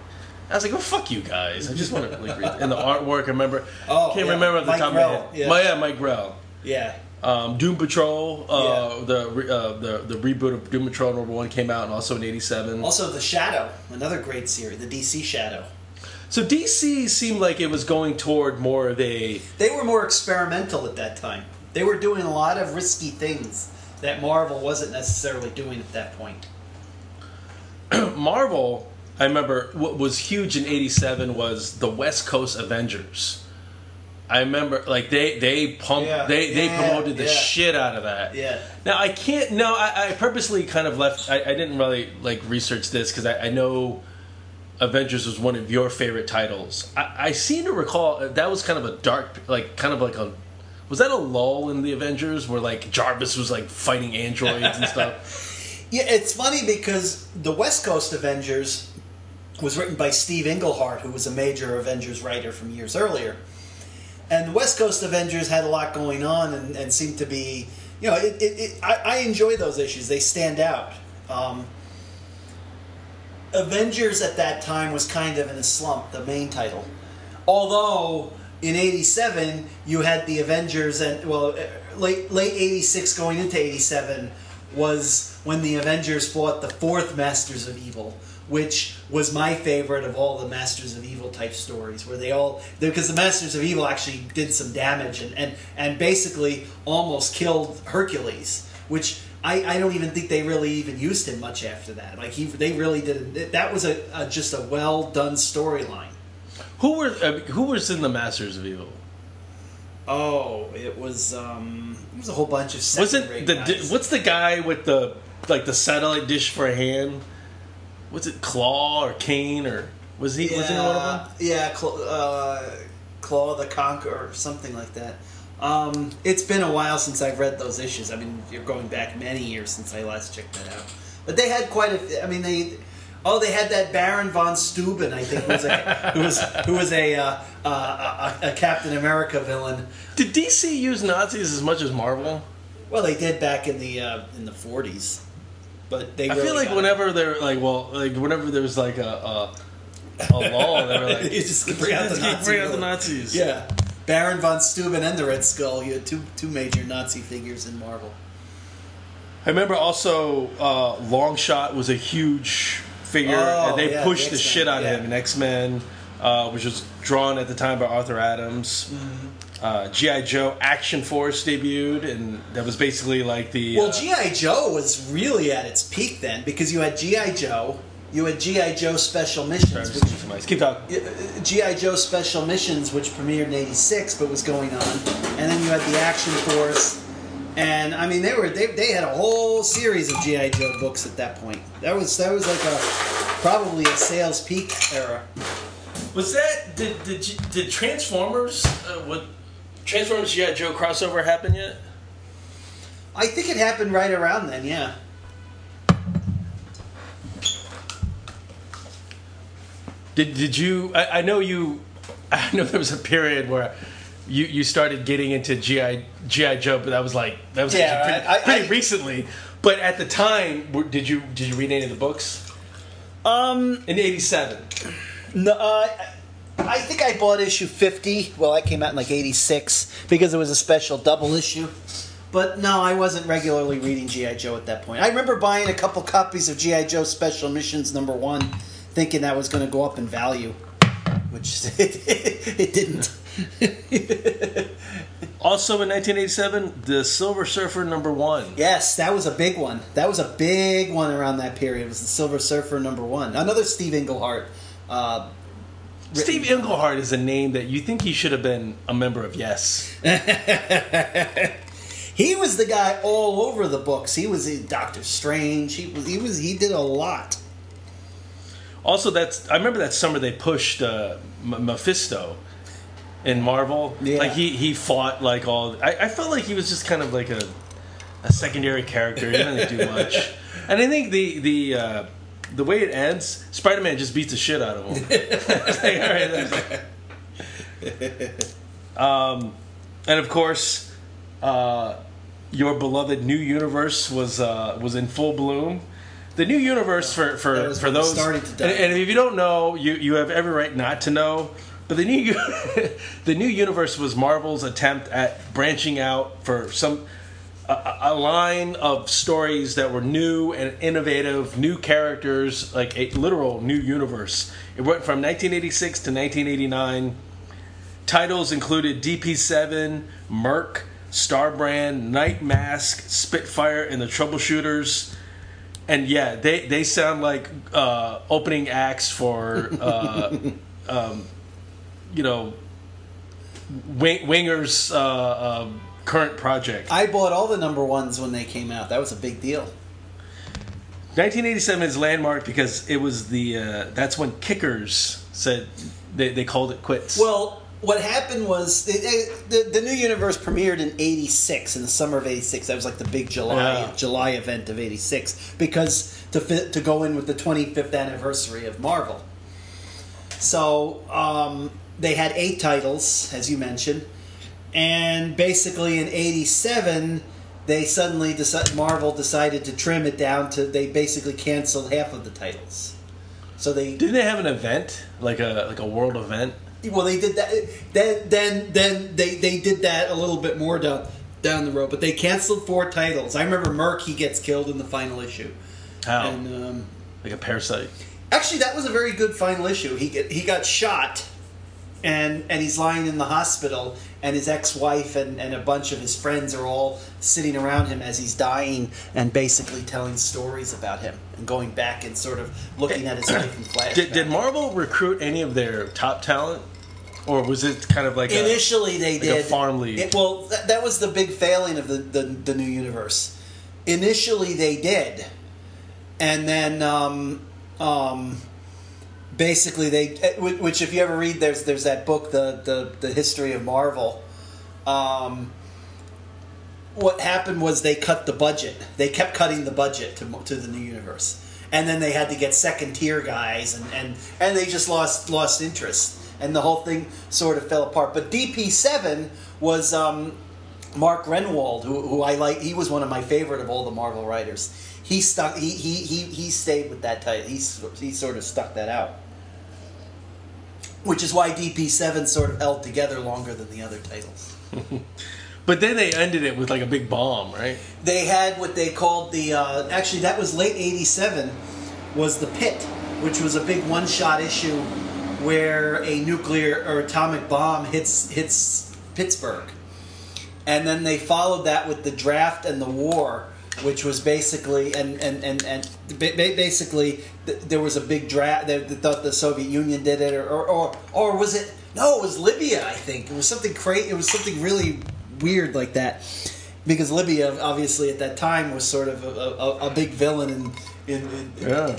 I was like, "Oh fuck you guys!" I just want to like read. And the artwork, I remember. Oh, can't yeah. remember at the Mike top Grell, of my head. yeah. My, yeah, Mike Grell. Yeah. Um, Doom Patrol, uh, Yeah. the uh, the the reboot of Doom Patrol number one came out, and also in '87. Also, The Shadow, another great series, the DC Shadow. So DC seemed like it was going toward more of a They were more experimental at that time. They were doing a lot of risky things that Marvel wasn't necessarily doing at that point. Marvel, I remember what was huge in '87 was the West Coast Avengers. I remember, like they they pumped, Yeah, they they yeah, promoted the yeah. shit out of that. Yeah. Now I can't. No, I, I purposely kind of left. I, I didn't really like research this because I, I know Avengers was one of your favorite titles. I, I seem to recall uh, that was kind of a dark, like kind of like a. Was that a lull in the Avengers where like Jarvis was like fighting androids and stuff? Yeah, it's funny because the West Coast Avengers was written by Steve Englehart, who was a major Avengers writer from years earlier. And the West Coast Avengers had a lot going on and, and seemed to be, you know, it, it, it, I, I enjoy those issues. They stand out. Um, Avengers at that time was kind of in a slump, the main title. Although in '87 you had the Avengers, and well, uh, late late '86 going into '87 was when the Avengers fought the fourth Masters of Evil, which was my favorite of all the Masters of Evil type stories, where they all because the Masters of Evil actually did some damage and and and basically almost killed Hercules, which. I, I don't even think they really even used him much after that. Like he, they really did. That was a, a just a well done storyline. who were uh, who was in the Masters of Evil? Oh, it was um, it was a whole bunch of Wasn't the guys. what's the guy with the like the satellite dish for a hand? Was it Klaw or Kane or was he was he one of them? Yeah, Cl- uh, Claw the Conqueror or something like that. Um, it's been a while since I've read those issues. I mean, you're going back many years since I last checked that out. But they had quite a. I mean, they. Oh, they had that Baron von Steuben, I think, who was a, who was who was a, uh, uh, a a Captain America villain. Did DC use Nazis as much as Marvel? Well, they did back in the uh, in the 40s, but they. I really feel like whenever they're like, well, like whenever there's like a a, a lull, they were like, You just bring out the "Let's Nazi bring out the. Nazis. Yeah, Baron von Steuben and the Red Skull. You had two two major Nazi figures in Marvel. I remember also uh, Longshot was a huge figure, Oh, and they yeah, pushed the the shit out yeah. of him in X Men, uh, which was drawn at the time by Arthur Adams. Mm-hmm. Uh, GI Joe Action Force debuted, and that was basically like the Well, uh, GI Joe was really at its peak then because you had GI Joe, you had GI Joe Special Missions, which Keep talking. uh, GI Joe Special Missions, which premiered in '86, but was going on, and then you had the Action Force, and I mean they were they, they had a whole series of GI Joe books at that point. That was that was like a probably a sales peak era. Was that did did, did Transformers uh, what Transformers GI Joe crossover happen yet? I think it happened right around then, yeah. Did did you? I, I know you. I know there was a period where. You, you started getting into GI GI Joe, but that was like that was Yeah, actually pretty, I- I- pretty I- recently. But at the time, did you did you read any of the books Um, in '87? no, uh, I think I bought issue 50. Well, that came out in like 86 because it was a special double issue. But no, I wasn't regularly reading G.I. Joe at that point. I remember buying a couple copies of G.I. Joe Special Missions number one, thinking that was going to go up in value, which it, it didn't. Also in 1987, the Silver Surfer number one. Yes, that was a big one. That was a big one around that period. It was the Silver Surfer number one. Another Steve Englehart. Uh, Steve Englehart is a name that you think he should have been a member of Yes. he was the guy all over the books. He was in Doctor Strange. He was. He was. He did a lot. Also, that's I remember that summer they pushed uh, M- Mephisto in Marvel. Yeah. Like he he fought like all. I, I felt like he was just kind of like a a secondary character. He didn't really do much. And I think the the uh, the way it ends, Spider Man just beats the shit out of him. Like, all right, that's- um, and of course, uh, your beloved new universe was uh, was in full bloom. The new universe for for, for those started to die. and, and if you don't know, you you have every right not to know. But the new the new universe was Marvel's attempt at branching out for some a, a line of stories that were new and innovative, new characters, like a literal new universe. It went from 1986 to 1989. Titles included DP7, Merc, Starbrand, Nightmask, Spitfire, and the Troubleshooters. And yeah, they, they sound like uh, opening acts for, uh, um, you know, Wing, Winger's uh, um current project. I bought all the number ones when they came out. That was a big deal. 1987 is landmark because it was the uh, that's when Kickers said they, they called it quits. Well, what happened was it, it- the the new universe premiered in '86 in the summer of '86. That was like the big July Yeah. July event of '86 because to fit to go in with the 25th anniversary of Marvel. So um, they had eight titles, as you mentioned, and basically in '87 they suddenly decided Marvel decided to trim it down to they basically canceled half of the titles. So they didn't they have an event like a like a world event? well, they did that. Then, then, then they they did that a little bit more down down the road. But they canceled four titles. I remember Merc. He gets killed in the final issue. How And um, like a parasite? actually, that was a very good final issue. He get, he got shot, and and he's lying in the hospital, and his ex wife and, and a bunch of his friends are all sitting around him as he's dying, and basically telling stories about him and going back and sort of looking at his life in flashback. Did, did Marvel recruit any of their top talent, or was it kind of like a, Initially, they like a did farm league? It, well, that, that was the big failing of the, the the new universe. Initially, they did, and then um, um, basically they, eh, which if you ever read, there's there's that book, the the the history of Marvel. Um, what happened was they cut the budget. They kept cutting the budget to to the new universe, and then they had to get second tier guys, and and and they just lost lost interest, and the whole thing sort of fell apart. But DP seven was. Um, Mark Gruenwald, who, who I like, he was one of my favorite of all the Marvel writers. He stuck. He he he, he stayed with that title. He he sort of stuck that out, which is why DP seven sort of held together longer than the other titles. but then they ended it with like a big bomb, right? They had what they called the. Uh, actually, that was late '87. Was the Pit, which was a big one-shot issue where a nuclear or atomic bomb hits hits Pittsburgh, and then they followed that with the draft and the war, which was basically and and and and ba- ba- basically there was a big draft. They, thought the Soviet Union did it, or or or, or was it? No, it was Libya. I think it was something crazy. It was something really weird like that, because Libya obviously at that time was sort of a, a, a big villain in. In, in, Yeah.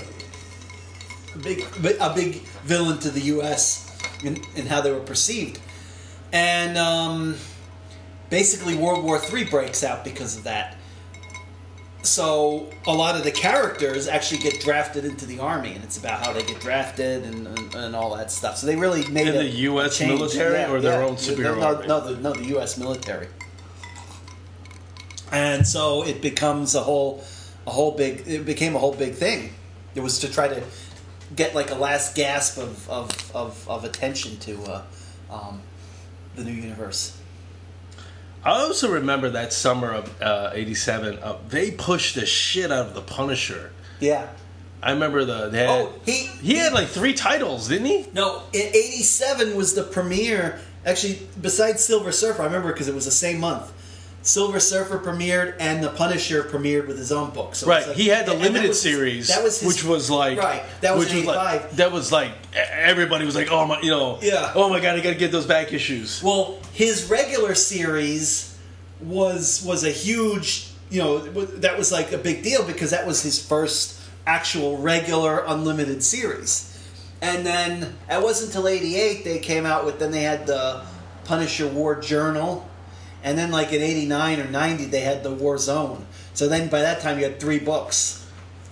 a big a big villain to the U.S. in, in how they were perceived, and um, basically World War III breaks out because of that. So a lot of the characters actually get drafted into the army, and it's about how they get drafted and, and, and all that stuff. So they really made it. In a the US change. military or their own superhero No, army? no, the, no, the U.S. military. And so it becomes a whole, a whole big. It became a whole big thing. It was to try to get like a last gasp of of, of, of attention to uh, um, the new universe. I also remember that summer of uh, '87. Uh, they pushed the shit out of the Punisher. Yeah. I remember the they had, Oh, he he had like three titles, didn't he? no. In '87 was the premiere Actually, besides Silver Surfer, I remember because it was the same month. Silver Surfer premiered and The Punisher premiered with his own book. So Right, like- he had the and that limited was- series, That was his, which was like right. That was was like 85. that was like everybody was like, oh my, you know, Yeah. oh my god, I gotta get those back issues. Well, his regular series was was a huge, you know, that was like a big deal because that was his first actual regular unlimited series. And then it wasn't until '88 they came out with. Then they had the Punisher War Journal, and then like in '89 or '90 they had the War Zone. So then by that time you had three books.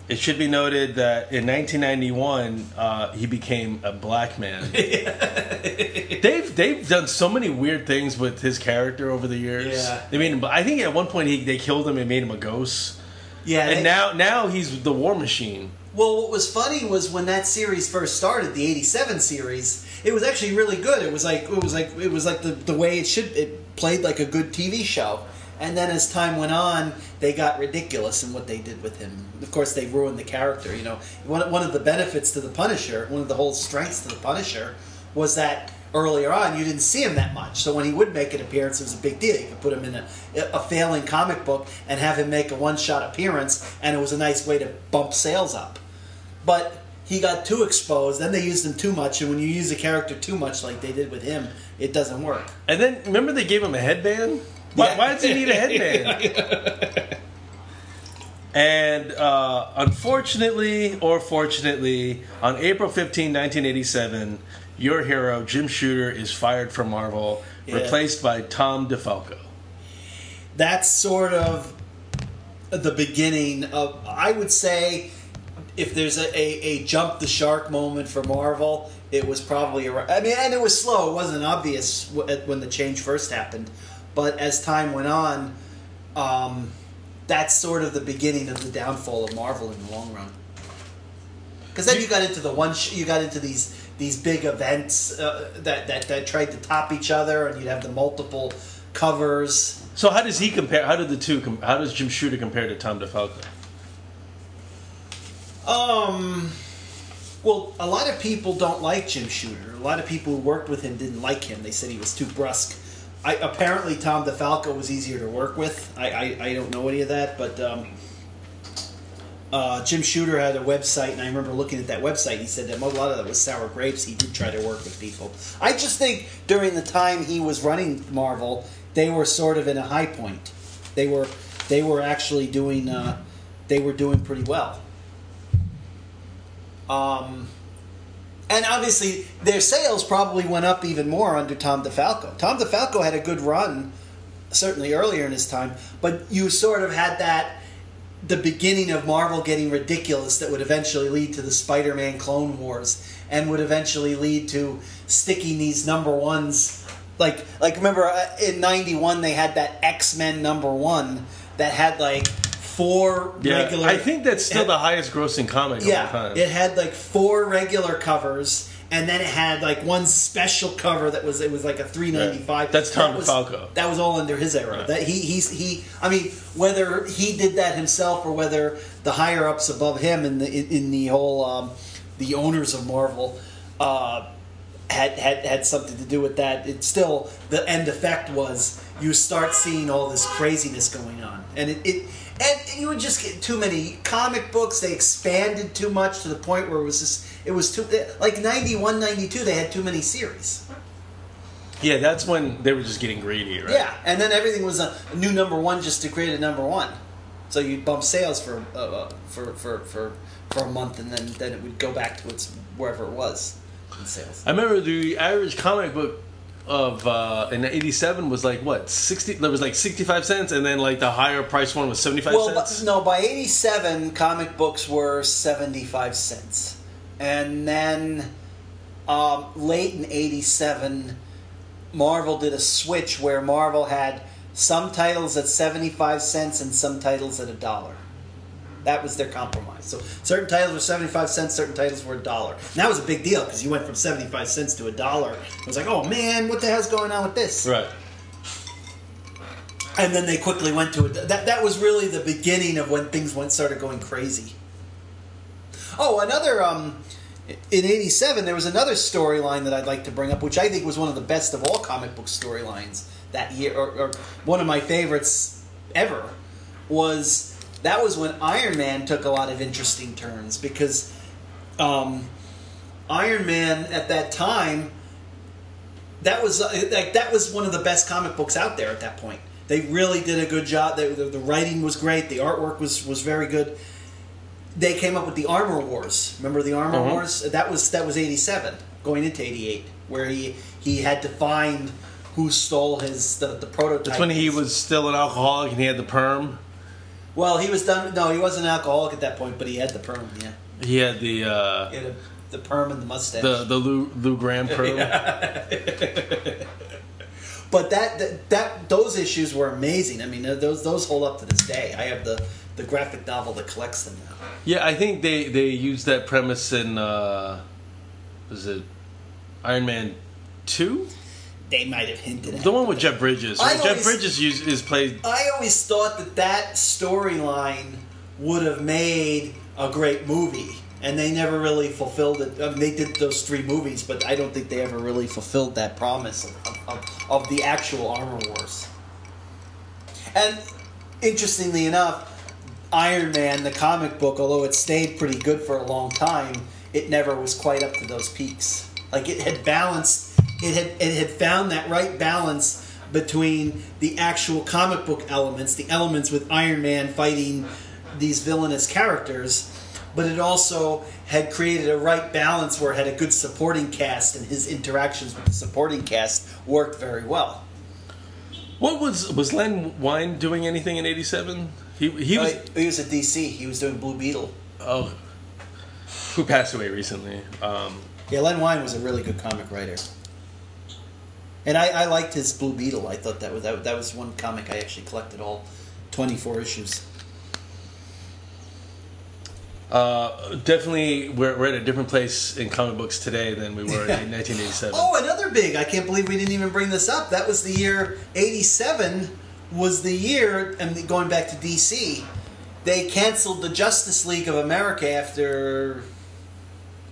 It should be noted that in 1991 uh, he became a black man. they've they've done so many weird things with his character over the years. Yeah. They made him. I think at one point he, they killed him and made him a ghost. Yeah, And they- now now he's the War Machine. Well, what was funny was when that series first started, the '87 series. It was actually really good. It was like it was like it was like the, the way it should. It played like a good TV show. And then as time went on, they got ridiculous in what they did with him. Of course, they ruined the character. You know, one one of the benefits to the Punisher, one of the whole strengths to the Punisher, was that earlier on you didn't see him that much. So when he would make an appearance, it was a big deal. You could put him in a, a failing comic book and have him make a one shot appearance, and it was a nice way to bump sales up but he got too exposed. Then they used him too much, and when you use a character too much, like they did with him, it doesn't work. And then remember they gave him a headband. Why, Yeah. why does he need a headband? and uh, unfortunately, or fortunately, on April 15, 1987, your hero Jim Shooter is fired from Marvel, Yeah. replaced by Tom DeFalco. That's sort of the beginning of. I would say, if there's a, a, a jump the shark moment for Marvel, it was probably. I mean, and it was slow. It wasn't obvious when the change first happened, but as time went on. Um, that's sort of the beginning of the downfall of Marvel in the long run. Because then you got into the one, sh- you got into these these big events uh, that, that that tried to top each other, and you'd have the multiple covers. So how does he compare? How did the two? Com- how does Jim Shooter compare to Tom DeFalco? Um, well, a lot of people don't like Jim Shooter. A lot of people who worked with him didn't like him. They said he was too brusque. I, apparently, Tom DeFalco was easier to work with. I, I, I don't know any of that, but um, uh, Jim Shooter had a website, and I remember looking at that website. He said that a lot of that was sour grapes. He did try to work with people. I just think during the time he was running Marvel, they were sort of in a high point. They were they were actually doing uh, they were doing pretty well. Um, and obviously, their sales probably went up even more under Tom DeFalco. Tom DeFalco had a good run, certainly earlier in his time, but you sort of had that the beginning of Marvel getting ridiculous that would eventually lead to the Spider-Man Clone Wars and would eventually lead to sticking these number ones like like remember uh, in 91 they had that X-Men number 1 that had like four regular I think that's still the highest grossing comic of all yeah, time. it had like four regular covers, and then it had like one special cover that was it was like a three ninety five. Yeah, that's Tom that was, DeFalco. That was all under his era. Yeah. That he he's he. I mean, whether he did that himself or whether the higher ups above him in the in, in the whole um, the owners of Marvel. Uh, had, had had something to do with that. It still the end effect was you start seeing all this craziness going on, and it, it and you would just get too many comic books. They expanded too much to the point where it was just it was too like 91, 92, They had too many series. yeah, that's when they were just getting greedy, right? Yeah, and then everything was a, new number one just to create a number one. So you'd bump sales for uh, uh, for, for for for a month, and then then it would go back to its wherever it was in sales. I remember the average comic book of uh, in '87 was like what sixty. There was like sixty-five cents, and then like the higher price one was seventy-five Well, cents. but, no, by '87, comic books were seventy-five cents, and then um, late in '87, Marvel did a switch where Marvel had some titles at seventy-five cents and some titles at a dollar. That was their compromise. So certain titles were seventy-five cents, certain titles were a dollar. And that was a big deal because you went from seventy-five cents to a dollar. It was like, oh man, what the hell's going on with this? Right. and then they quickly went to it. That that was really the beginning of when things went started going crazy. Oh, another um, in 87 there was another storyline that i'd like to bring up which i think was one of the best of all comic book storylines that year or, or one of my favorites ever was that was when iron man took a lot of interesting turns because um, iron man at that time that was uh, like that was one of the best comic books out there at that point they really did a good job the, the, the writing was great the artwork was was very good they came up with the Armor Wars. Remember the Armor Mhm. Wars? That was that was eighty seven, going into eighty eight, where he he had to find who stole his the, the prototype. That's when he was still an alcoholic and he had the perm. Well, he was done. No, he wasn't an alcoholic at that point, but he had the perm. Yeah, He had the uh, he had a, the perm and the mustache. the the Lou, Lou Gramm perm. but that, that that those issues were amazing. I mean, those those hold up to this day. I have the the graphic novel that collects them now. Yeah, I think they they used that premise in uh, was it Iron Man two, They might have hinted at the one with Jeff Bridges. I Jeff Bridges used, is played. I always thought that that storyline would have made a great movie, and they never really fulfilled it. I mean, they did those three movies, but I don't think they ever really fulfilled that promise of, of, of the actual Armor Wars. And interestingly enough, Iron Man, the comic book, although it stayed pretty good for a long time, it never was quite up to those peaks. Like it had balanced, it had it had found that right balance between the actual comic book elements, the elements with Iron Man fighting these villainous characters, but it also had created a right balance where it had a good supporting cast and his interactions with the supporting cast worked very well. What was was Len Wein doing anything in '87? He he was Uh, he was at DC. He was doing Blue Beetle. oh, who passed away recently. Um, Yeah, Len Wein was a really good comic writer, and I, I liked his Blue Beetle. I thought that was that, that was one comic I actually collected all twenty four issues. uh, definitely, we're, we're at a different place in comic books today than we were in 1987. Oh, another big! I can't believe we didn't even bring this up. That was the year eighty seven was the year, and going back to DC, they canceled the Justice League of America after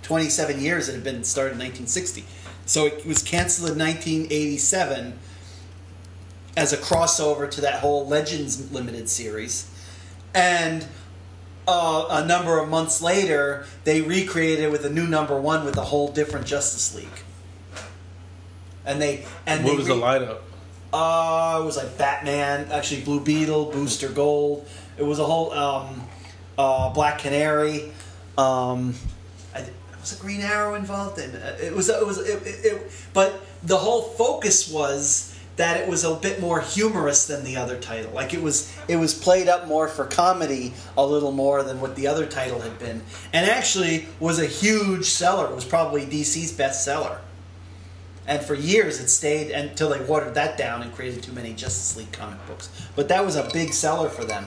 twenty seven years. It had been started in nineteen sixty, so it was canceled in nineteen eighty seven. as a crossover to that whole Legends limited series. And uh, a number of months later, they recreated it with a new number one with a whole different Justice League. And they and what they was the re- lineup? uh, it was like Batman, actually Blue Beetle, Booster Gold. It was a whole um, uh, Black Canary. Um, I, was a Green Arrow involved in it. It was it was it, it, it, but the whole focus was that it was a bit more humorous than the other title. Like it was it was played up more for comedy a little more than what the other title had been, and actually was a huge seller. It was probably DC's best seller. And for years it stayed until they watered that down and created too many Justice League comic books. But that was a big seller for them.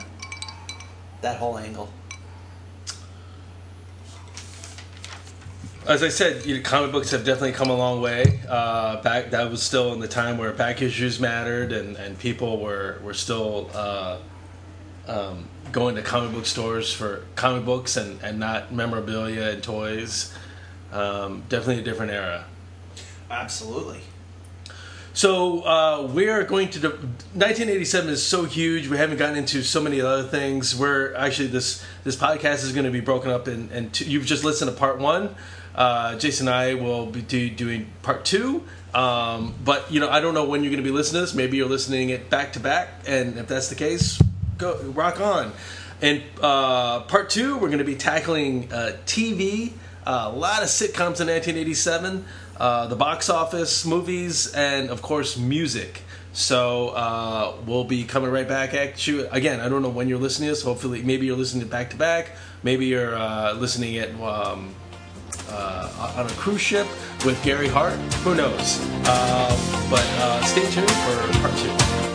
That whole angle. As I said, you know, comic books have definitely come a long way. Uh, back that was still in the time where back issues mattered, and, and people were were still uh, um, going to comic book stores for comic books and, and not memorabilia and toys. Um, definitely a different era. Absolutely. So uh, we're going to. 1987 is so huge. We haven't gotten into so many other things. We're actually this this podcast is going to be broken up in. And you've just listened to part one. Uh, Jason and I will be do, doing part two. Um, but you know, I don't know when you're going to be listening to this. Maybe you're listening it back to back, and if that's the case, go rock on. And uh, part two, we're going to be tackling uh, TV, uh, a lot of sitcoms in 1987, uh, the box office, movies, and of course music. So uh, we'll be coming right back at you again. I don't know when you're listening to this. Hopefully, maybe you're listening to back to back. Maybe you're uh, listening it um, uh, on a cruise ship with Gary Hart. Who knows? Uh, but uh, stay tuned for part two.